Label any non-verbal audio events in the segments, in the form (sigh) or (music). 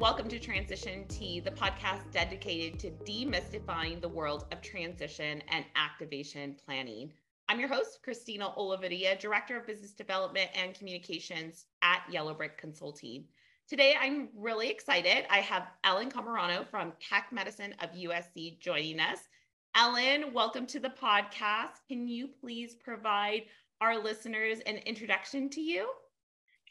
welcome to Transition Tea, the podcast dedicated to demystifying the world of transition and activation planning. I'm your host, Christina Olivarria, Director of Business Development and Communications at Yellow Brick Consulting. Today, I'm really excited. I have Ellen Cammarano from Keck Medicine of USC joining us. Ellen, welcome to the podcast. Can you please provide our listeners an introduction to you?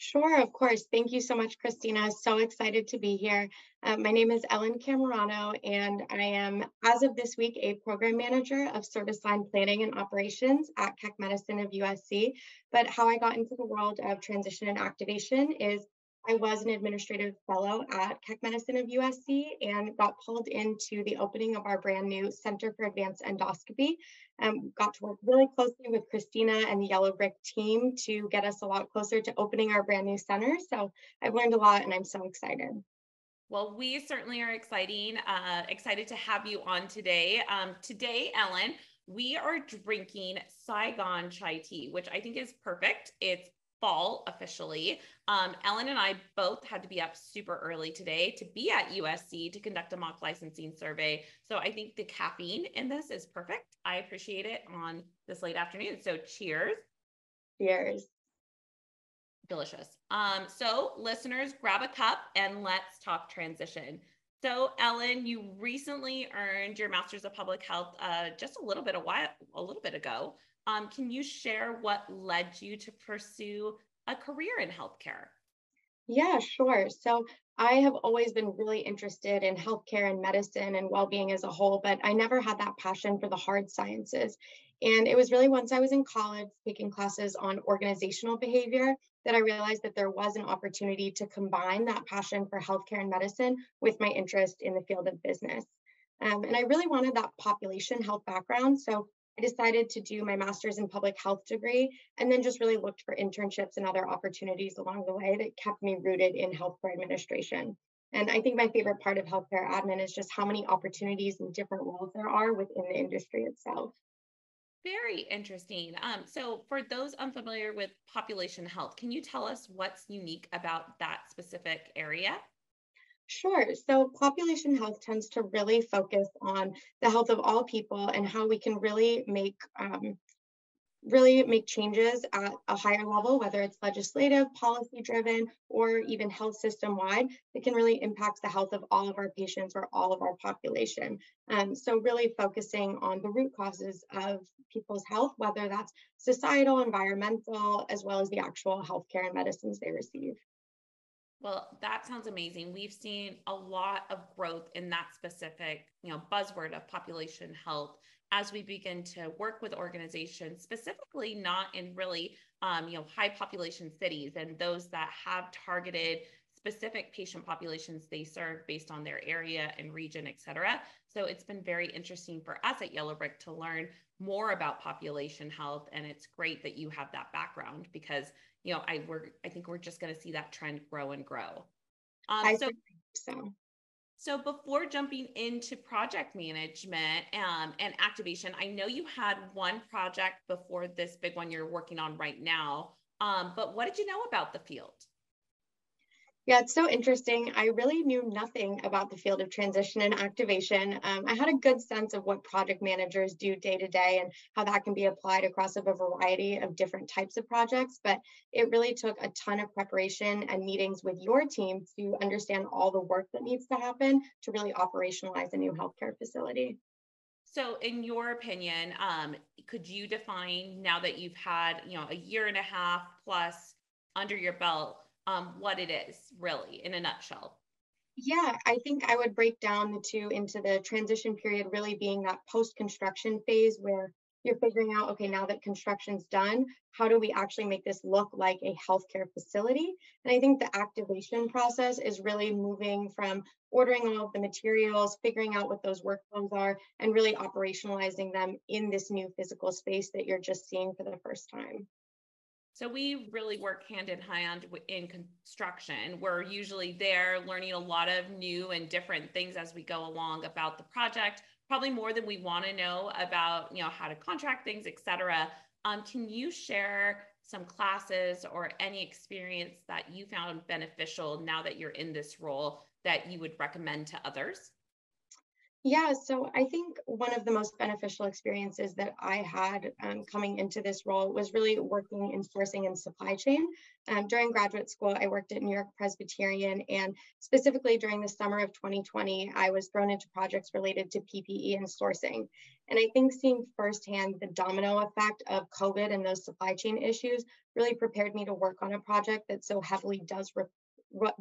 Sure, of course. Thank you so much, Christina. So excited to be here. Uh, my name is Ellen Cammarano, and I am, as of this week, a program manager of service line planning and operations at Keck Medicine of USC. But how I got into the world of transition and activation is I was an administrative fellow at Keck Medicine of USC and got pulled into the opening of our brand new Center for Advanced Endoscopy. Um, got to work really closely with Christina and the Yellow Brick team to get us a lot closer to opening our brand new center. So I've learned a lot and I'm so excited. Well, we certainly are exciting, uh, excited to have you on today. Um, today, Ellen, we are drinking Saigon chai tea, which I think is perfect. It's fall officially. Um, Ellen and I both had to be up super early today to be at USC to conduct a mock licensing survey. So I think the caffeine in this is perfect. I appreciate it on this late afternoon. So cheers. Cheers. Delicious. Um, so listeners, grab a cup and let's talk transition. So, Ellen, you recently earned your Master's of Public Health uh, just a little bit a while, a little bit ago. Um, can you share what led you to pursue a career in healthcare? Yeah, sure. So I have always been really interested in healthcare and medicine and well being as a whole, but I never had that passion for the hard sciences. And it was really once I was in college taking classes on organizational behavior that I realized that there was an opportunity to combine that passion for healthcare and medicine with my interest in the field of business. Um, and I really wanted that population health background. So I decided to do my master's in public health degree and then just really looked for internships and other opportunities along the way that kept me rooted in healthcare administration. And I think my favorite part of healthcare admin is just how many opportunities and different roles there are within the industry itself. Very interesting. Um, so, for those unfamiliar with population health, can you tell us what's unique about that specific area? Sure. So population health tends to really focus on the health of all people and how we can really make um, really make changes at a higher level, whether it's legislative, policy driven, or even health system wide, that can really impact the health of all of our patients or all of our population. Um, so really focusing on the root causes of people's health, whether that's societal, environmental, as well as the actual healthcare and medicines they receive. Well, that sounds amazing. We've seen a lot of growth in that specific, you know, buzzword of population health as we begin to work with organizations, specifically not in really, um, you know, high population cities and those that have targeted specific patient populations they serve based on their area and region, et cetera. So it's been very interesting for us at Yellow Brick to learn more about population health. And it's great that you have that background because you know, I we're I think we're just going to see that trend grow and grow. Um, I so, so. So before jumping into project management um, and activation, I know you had one project before this big one you're working on right now. Um, but what did you know about the field? Yeah, it's so interesting. I really knew nothing about the field of transition and activation. Um, I had a good sense of what project managers do day to day and how that can be applied across a variety of different types of projects. But it really took a ton of preparation and meetings with your team to understand all the work that needs to happen to really operationalize a new healthcare facility. So, in your opinion, um, could you define now that you've had, you know, a year and a half plus under your belt? Um, what it is really in a nutshell. Yeah, I think I would break down the two into the transition period really being that post construction phase where you're figuring out, okay, now that construction's done, how do we actually make this look like a healthcare facility? And I think the activation process is really moving from ordering all of the materials, figuring out what those workflows are, and really operationalizing them in this new physical space that you're just seeing for the first time. So we really work hand in hand in construction. We're usually there learning a lot of new and different things as we go along about the project, probably more than we want to know about, you know, how to contract things, et cetera. Um, can you share some classes or any experience that you found beneficial now that you're in this role that you would recommend to others? Yeah, so I think one of the most beneficial experiences that I had um, coming into this role was really working in sourcing and supply chain. Um, during graduate school, I worked at New York Presbyterian, and specifically during the summer of 2020, I was thrown into projects related to PPE and sourcing. And I think seeing firsthand the domino effect of COVID and those supply chain issues really prepared me to work on a project that so heavily does re-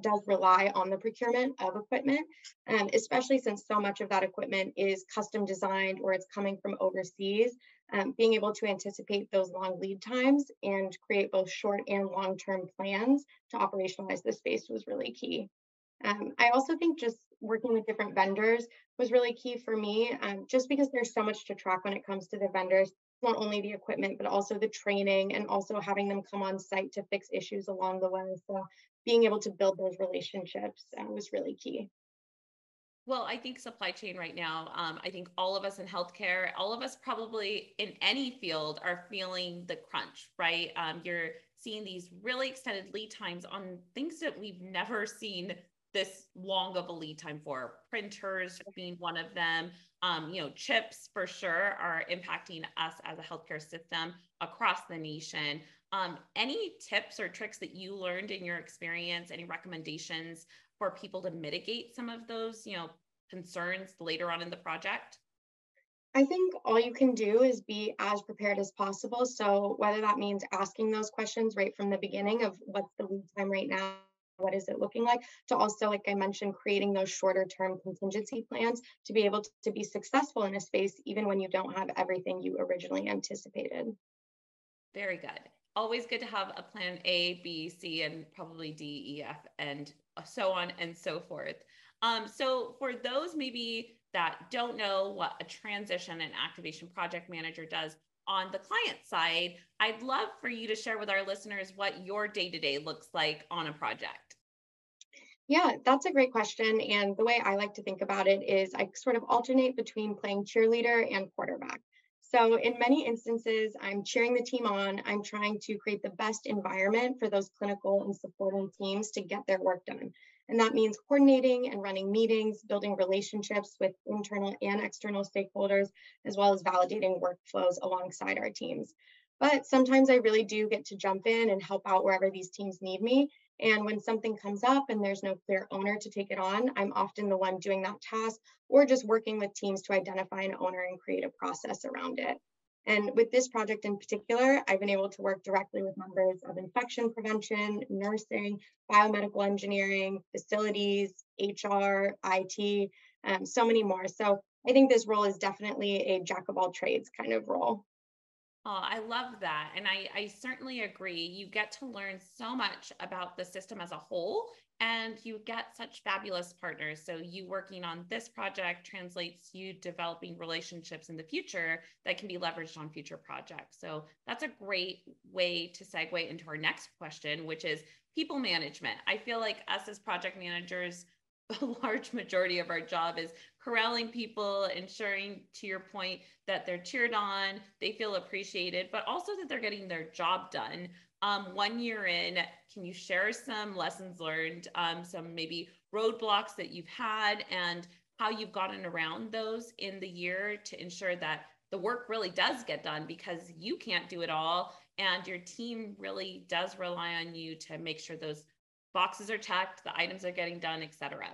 does rely on the procurement of equipment, um, especially since so much of that equipment is custom designed or it's coming from overseas. Um, being able to anticipate those long lead times and create both short and long term plans to operationalize the space was really key. Um, I also think just working with different vendors was really key for me, um, just because there's so much to track when it comes to the vendors not only the equipment, but also the training and also having them come on site to fix issues along the way. So being able to build those relationships uh, was really key. Well, I think supply chain right now, um, I think all of us in healthcare, all of us probably in any field are feeling the crunch, right? Um, you're seeing these really extended lead times on things that we've never seen this long of a lead time for. Printers being one of them, um, you know, chips for sure are impacting us as a healthcare system across the nation. Um, any tips or tricks that you learned in your experience? Any recommendations for people to mitigate some of those, you know, concerns later on in the project? I think all you can do is be as prepared as possible. So whether that means asking those questions right from the beginning of what's the lead time right now, what is it looking like, to also, like I mentioned, creating those shorter term contingency plans to be able to, to be successful in a space, even when you don't have everything you originally anticipated. Very good always good to have a plan A, B, C, and probably D, E, F, and so on and so forth. Um, so for those maybe that don't know what a transition and activation project manager does on the client side, I'd love for you to share with our listeners what your day to day looks like on a project. Yeah, that's a great question. And the way I like to think about it is I sort of alternate between playing cheerleader and quarterback. So in many instances, I'm cheering the team on. I'm trying to create the best environment for those clinical and supporting teams to get their work done. And that means coordinating and running meetings, building relationships with internal and external stakeholders, as well as validating workflows alongside our teams. But sometimes I really do get to jump in and help out wherever these teams need me. And when something comes up and there's no clear owner to take it on, I'm often the one doing that task or just working with teams to identify an owner and create a process around it. And with this project in particular, I've been able to work directly with members of infection prevention, nursing, biomedical engineering, facilities, HR, IT, um, so many more. So I think this role is definitely a jack of all trades kind of role. Oh, I love that. And I, I certainly agree. You get to learn so much about the system as a whole, and you get such fabulous partners. So, you working on this project translates you developing relationships in the future that can be leveraged on future projects. So, that's a great way to segue into our next question, which is people management. I feel like us as project managers, (laughs) a large majority of our job is corralling people, ensuring, to your point, that they're cheered on, they feel appreciated, but also that they're getting their job done. Um, one year in, can you share some lessons learned, um, some maybe roadblocks that you've had, and how you've gotten around those in the year to ensure that the work really does get done because you can't do it all and your team really does rely on you to make sure those boxes are checked, the items are getting done, etc.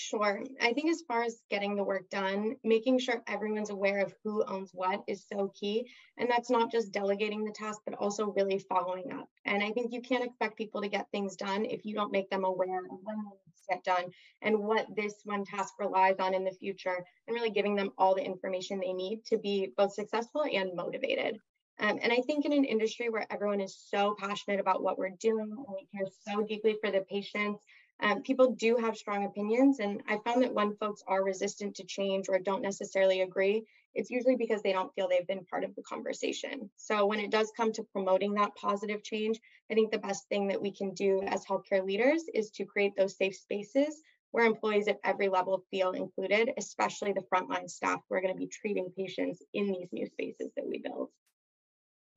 Sure. I think as far as getting the work done, making sure everyone's aware of who owns what is so key. And that's not just delegating the task, but also really following up. And I think you can't expect people to get things done if you don't make them aware of when they need to get done and what this one task relies on in the future, and really giving them all the information they need to be both successful and motivated. Um, and I think in an industry where everyone is so passionate about what we're doing and we care so deeply for the patients um, people do have strong opinions. And I found that when folks are resistant to change or don't necessarily agree, it's usually because they don't feel they've been part of the conversation. So when it does come to promoting that positive change, I think the best thing that we can do as healthcare leaders is to create those safe spaces where employees at every level feel included, especially the frontline staff who are going to be treating patients in these new spaces that we build.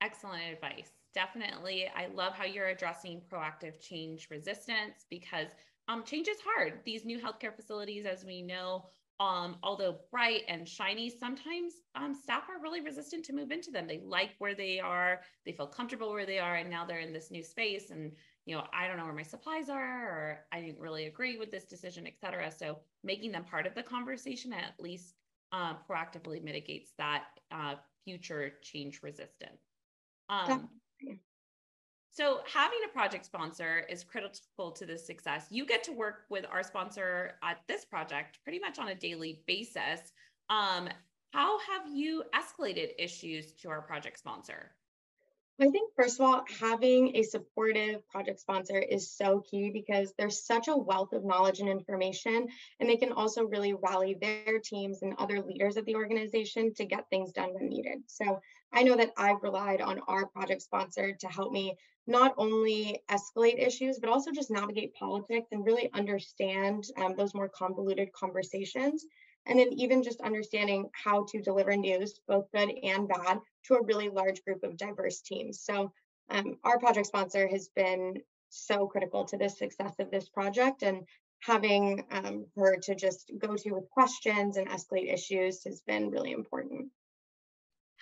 Excellent advice. Definitely. I love how you're addressing proactive change resistance because um, change is hard. These new healthcare facilities, as we know, um, although bright and shiny, sometimes um, staff are really resistant to move into them. They like where they are, they feel comfortable where they are, and now they're in this new space. And you know, I don't know where my supplies are, or I didn't really agree with this decision, et cetera. So making them part of the conversation at least uh, proactively mitigates that uh, future change resistance. Um, so having a project sponsor is critical to the success. You get to work with our sponsor at this project pretty much on a daily basis. Um, how have you escalated issues to our project sponsor? I think, first of all, having a supportive project sponsor is so key because there's such a wealth of knowledge and information, and they can also really rally their teams and other leaders of the organization to get things done when needed. So I know that I've relied on our project sponsor to help me not only escalate issues, but also just navigate politics and really understand um, those more convoluted conversations and then even just understanding how to deliver news, both good and bad, to a really large group of diverse teams. So um, our project sponsor has been so critical to the success of this project and having um, her to just go to with questions and escalate issues has been really important.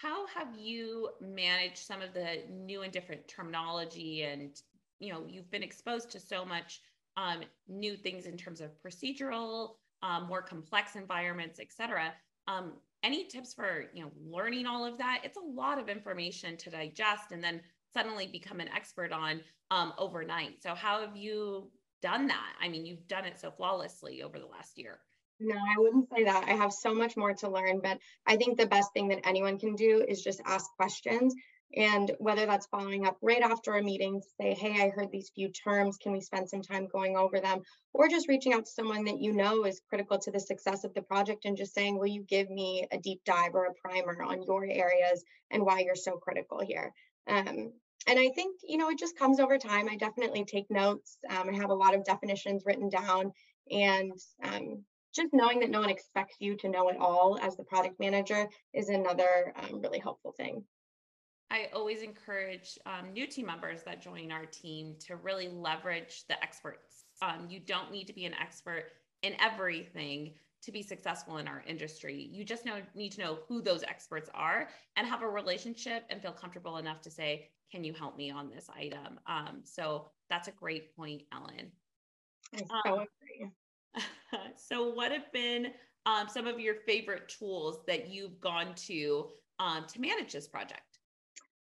How have you managed some of the new and different terminology and you know you've been exposed to so much um, new things in terms of procedural um, more complex environments, et cetera. Um, any tips for you know learning all of that? It's a lot of information to digest and then suddenly become an expert on um, overnight. So how have you done that? I mean, you've done it so flawlessly over the last year. No, I wouldn't say that. I have so much more to learn, but I think the best thing that anyone can do is just ask questions and whether that's following up right after a meeting to say, hey, I heard these few terms, can we spend some time going over them? Or just reaching out to someone that you know is critical to the success of the project and just saying, will you give me a deep dive or a primer on your areas and why you're so critical here? Um, and I think, you know, it just comes over time. I definitely take notes. Um, I have a lot of definitions written down and um, just knowing that no one expects you to know it all as the product manager is another um, really helpful thing. I always encourage um, new team members that join our team to really leverage the experts. Um, you don't need to be an expert in everything to be successful in our industry. You just know, need to know who those experts are and have a relationship and feel comfortable enough to say, Can you help me on this item? Um, so that's a great point, Ellen. I so um, agree. (laughs) so, what have been um, some of your favorite tools that you've gone to um, to manage this project?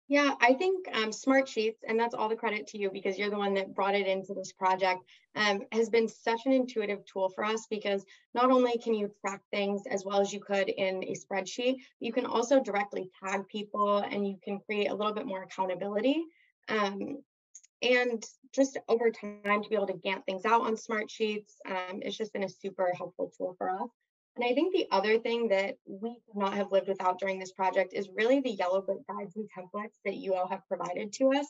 Yeah, I think um, Smartsheets, and that's all the credit to you because you're the one that brought it into this project, um, has been such an intuitive tool for us because not only can you track things as well as you could in a spreadsheet, you can also directly tag people and you can create a little bit more accountability. Um, and just over time to be able to Gantt things out on Smartsheets, um, it's just been a super helpful tool for us. And I think the other thing that we could not have lived without during this project is really the Yellow Brick guides and templates that you all have provided to us.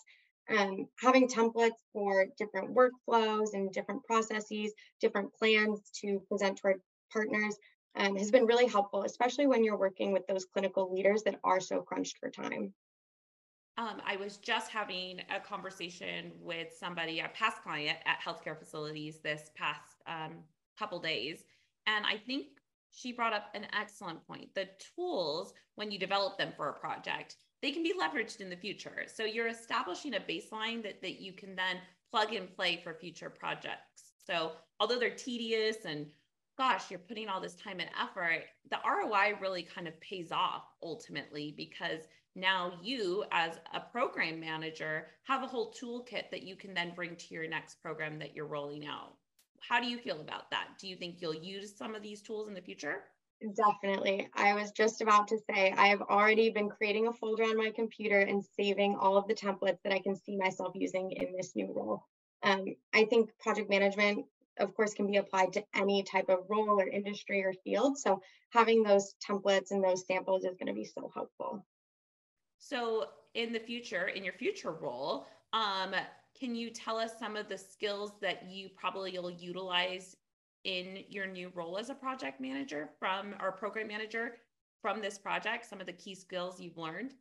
Um, having templates for different workflows and different processes, different plans to present to our partners um, has been really helpful, especially when you're working with those clinical leaders that are so crunched for time. Um, I was just having a conversation with somebody, a past client at healthcare facilities this past um, couple days. And I think she brought up an excellent point. The tools, when you develop them for a project, they can be leveraged in the future. So you're establishing a baseline that, that you can then plug and play for future projects. So although they're tedious and gosh, you're putting all this time and effort, the ROI really kind of pays off ultimately because now you, as a program manager, have a whole toolkit that you can then bring to your next program that you're rolling out. How do you feel about that? Do you think you'll use some of these tools in the future? Definitely. I was just about to say, I have already been creating a folder on my computer and saving all of the templates that I can see myself using in this new role. Um, I think project management, of course, can be applied to any type of role or industry or field. So having those templates and those samples is going to be so helpful. So in the future, in your future role, um, can you tell us some of the skills that you probably will utilize in your new role as a project manager from or program manager from this project? Some of the key skills you've learned?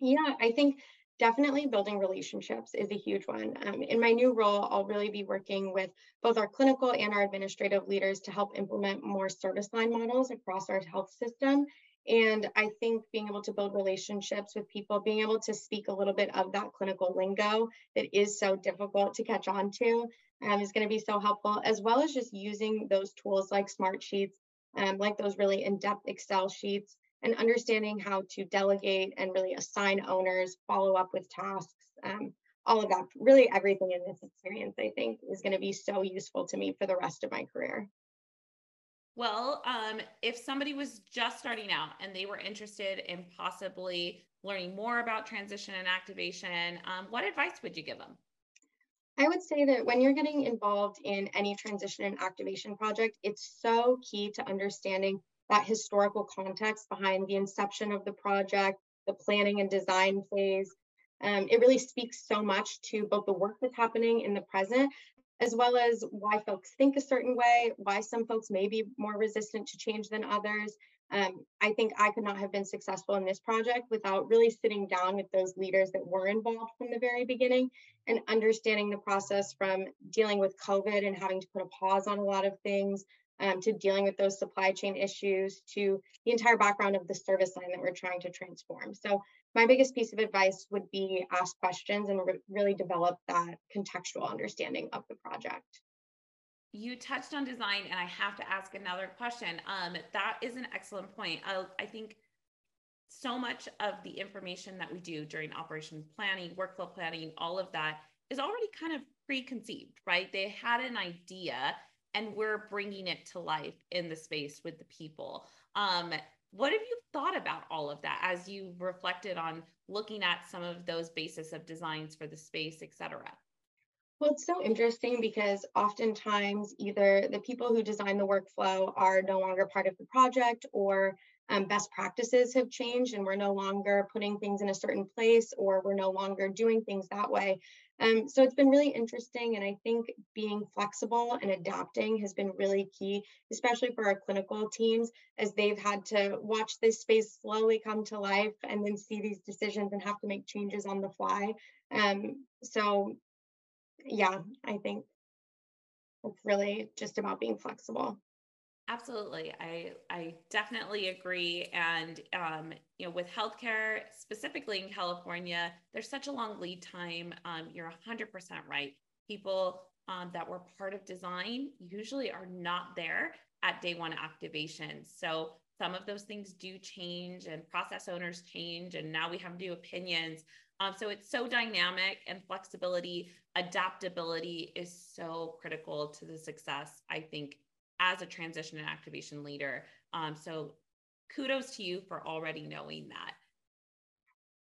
Yeah, I think definitely building relationships is a huge one. Um, in my new role, I'll really be working with both our clinical and our administrative leaders to help implement more service line models across our health system. And I think being able to build relationships with people, being able to speak a little bit of that clinical lingo that is so difficult to catch on to um, is going to be so helpful, as well as just using those tools like Smartsheets, um, like those really in depth Excel sheets and understanding how to delegate and really assign owners, follow up with tasks, um, all of that, really everything in this experience, I think is going to be so useful to me for the rest of my career. Well, um, if somebody was just starting out and they were interested in possibly learning more about transition and activation, um, what advice would you give them? I would say that when you're getting involved in any transition and activation project, it's so key to understanding that historical context behind the inception of the project, the planning and design phase. Um, it really speaks so much to both the work that's happening in the present, as well as why folks think a certain way, why some folks may be more resistant to change than others. Um, I think I could not have been successful in this project without really sitting down with those leaders that were involved from the very beginning and understanding the process from dealing with COVID and having to put a pause on a lot of things um, to dealing with those supply chain issues to the entire background of the service line that we're trying to transform. So my biggest piece of advice would be ask questions and re- really develop that contextual understanding of the project. You touched on design, and I have to ask another question. Um, that is an excellent point. I, I think so much of the information that we do during operation planning, workflow planning, all of that is already kind of preconceived, right? They had an idea and we're bringing it to life in the space with the people. Um, what have you thought about all of that as you reflected on looking at some of those basis of designs for the space, et cetera? Well, it's so interesting because oftentimes either the people who design the workflow are no longer part of the project or um, best practices have changed and we're no longer putting things in a certain place or we're no longer doing things that way. Um, so it's been really interesting. And I think being flexible and adapting has been really key, especially for our clinical teams, as they've had to watch this space slowly come to life and then see these decisions and have to make changes on the fly. Um, so, yeah, I think it's really just about being flexible. Absolutely. I I definitely agree. And um, you know, with healthcare, specifically in California, there's such a long lead time. Um, you're 100% right. People um, that were part of design usually are not there at day one activation. So some of those things do change and process owners change and now we have new opinions um, so it's so dynamic and flexibility adaptability is so critical to the success i think as a transition and activation leader. Um, so kudos to you for already knowing that.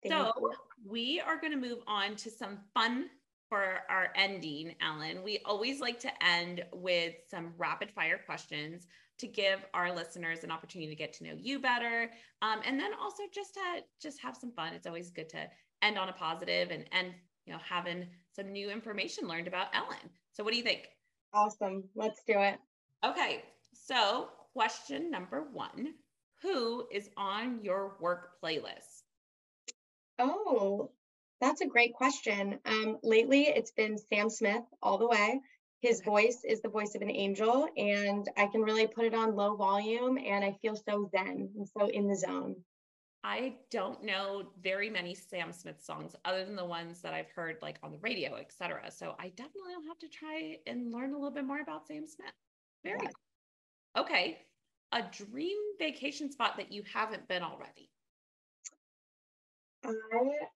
Thank so you. we are going to move on to some fun for our ending, Ellen. We always like to end with some rapid fire questions to give our listeners an opportunity to get to know you better, um, and then also just to just have some fun. It's always good to end on a positive and end, you know, having some new information learned about Ellen. So, what do you think? Awesome. Let's do it. Okay, so question number one Who is on your work playlist? Oh, that's a great question. Um, lately, it's been Sam Smith all the way. His voice is the voice of an angel, and I can really put it on low volume, and I feel so zen and so in the zone. I don't know very many Sam Smith songs other than the ones that I've heard like on the radio, etc. So I definitely will have to try and learn a little bit more about Sam Smith. Very yeah. Cool. Okay. A dream vacation spot that you haven't been already. I,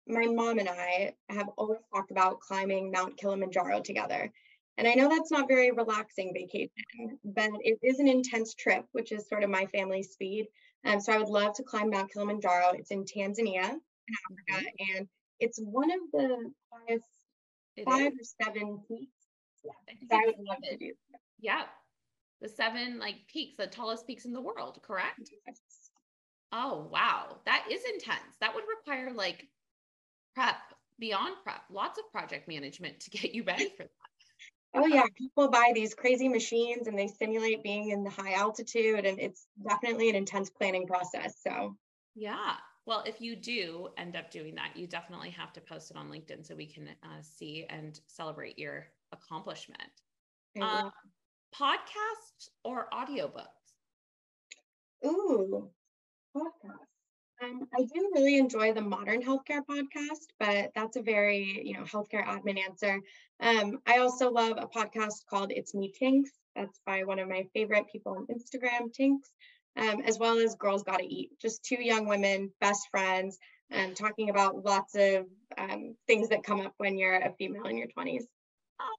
my mom and I have always talked about climbing Mount Kilimanjaro together. And I know that's not very relaxing vacation, but it is an intense trip, which is sort of my family's speed. Um, so I would love to climb Mount Kilimanjaro. It's in Tanzania, in Africa, mm-hmm. and it's one of the highest five or seven peaks. Yeah, I, I would love to do. That. Yeah, the seven like peaks, the tallest peaks in the world, correct? Yes. Oh, wow. That is intense. That would require like prep beyond prep, lots of project management to get you ready for that. (laughs) Oh yeah, people buy these crazy machines and they simulate being in the high altitude and it's definitely an intense planning process. So yeah. Well, if you do end up doing that, you definitely have to post it on LinkedIn so we can uh, see and celebrate your accomplishment. Uh, podcast or audiobooks? Ooh, podcasts. Um, I do really enjoy the Modern Healthcare podcast, but that's a very, you know, healthcare admin answer. Um, I also love a podcast called It's Me Tinks. That's by one of my favorite people on Instagram, Tinks, um, as well as Girls Gotta Eat. Just two young women, best friends, and talking about lots of um, things that come up when you're a female in your 20s.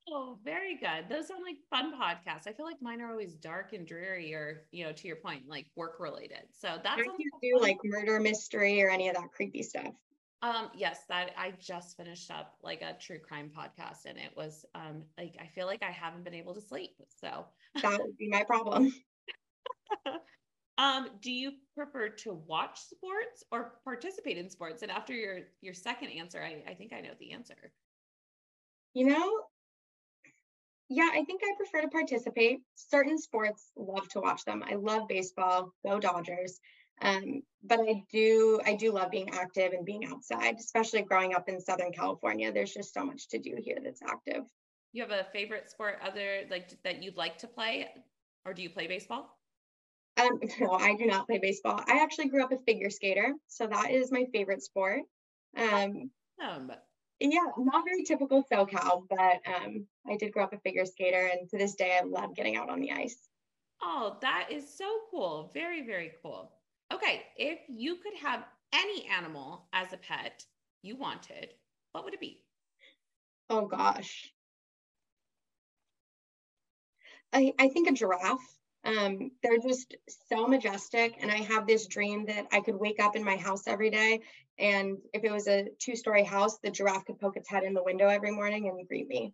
Oh, very good. Those sound like fun podcasts. I feel like mine are always dark and dreary, or you know, to your point, like work related. So that's do you do like murder mystery or any of that creepy stuff. Um, yes, that I just finished up like a true crime podcast, and it was um like I feel like I haven't been able to sleep. So that would be my problem. (laughs) um, do you prefer to watch sports or participate in sports? And after your your second answer, I, I think I know the answer. You know, yeah, I think I prefer to participate. Certain sports, love to watch them. I love baseball, go Dodgers. Um, but I do, I do love being active and being outside, especially growing up in Southern California. There's just so much to do here that's active. You have a favorite sport other like that you'd like to play, or do you play baseball? Um, (laughs) no, I do not play baseball. I actually grew up a figure skater, so that is my favorite sport. Um, um yeah, not very typical SoCal, but um, I did grow up a figure skater, and to this day, I love getting out on the ice. Oh, that is so cool. Very, very cool. Okay, if you could have any animal as a pet you wanted, what would it be? Oh gosh. I, I think a giraffe. Um, they're just so majestic. And I have this dream that I could wake up in my house every day. And if it was a two story house, the giraffe could poke its head in the window every morning and greet me.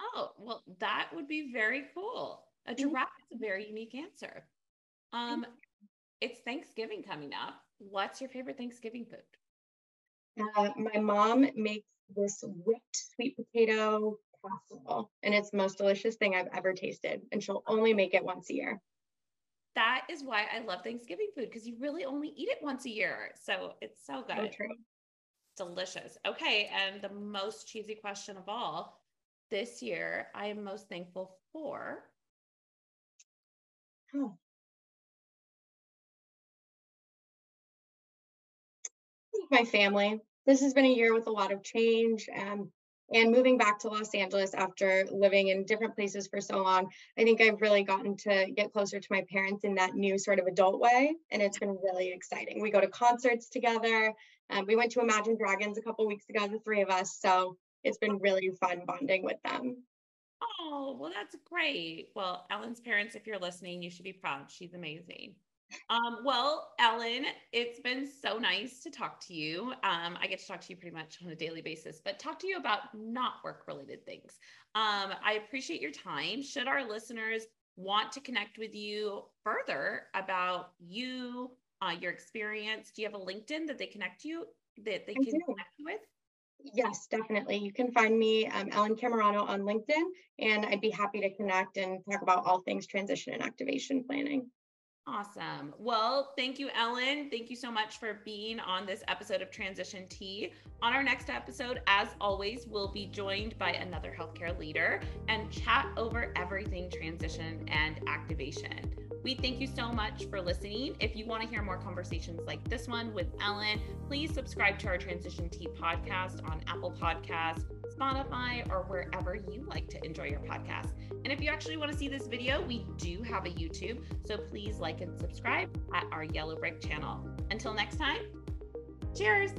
Oh, well, that would be very cool. A mm-hmm. giraffe is a very unique answer. Um, it's Thanksgiving coming up. What's your favorite Thanksgiving food? Uh, my mom makes this whipped sweet potato casserole, and it's the most delicious thing I've ever tasted. And she'll only make it once a year that is why I love Thanksgiving food because you really only eat it once a year. So it's so good. So true. Delicious. Okay. And the most cheesy question of all this year, I am most thankful for. Oh. My family. This has been a year with a lot of change. and. And moving back to Los Angeles after living in different places for so long, I think I've really gotten to get closer to my parents in that new sort of adult way. And it's been really exciting. We go to concerts together. Um, we went to Imagine Dragons a couple weeks ago, the three of us. So it's been really fun bonding with them. Oh, well, that's great. Well, Ellen's parents, if you're listening, you should be proud. She's amazing. Um, well, Ellen, it's been so nice to talk to you. Um, I get to talk to you pretty much on a daily basis, but talk to you about not work related things. Um, I appreciate your time. Should our listeners want to connect with you further about you, uh, your experience, do you have a LinkedIn that they connect you that they can connect you with? Yes, definitely. You can find me, um, Ellen Cammarano, on LinkedIn, and I'd be happy to connect and talk about all things transition and activation planning. Awesome. Well, thank you, Ellen. Thank you so much for being on this episode of Transition Tea. On our next episode, as always, we'll be joined by another healthcare leader and chat over everything transition and activation. We thank you so much for listening. If you want to hear more conversations like this one with Ellen, please subscribe to our Transition Tea podcast on Apple Podcasts, Spotify, or wherever you like to enjoy your podcast. And if you actually want to see this video, we do have a YouTube, so please like and subscribe at our Yellow Brick channel. Until next time, cheers!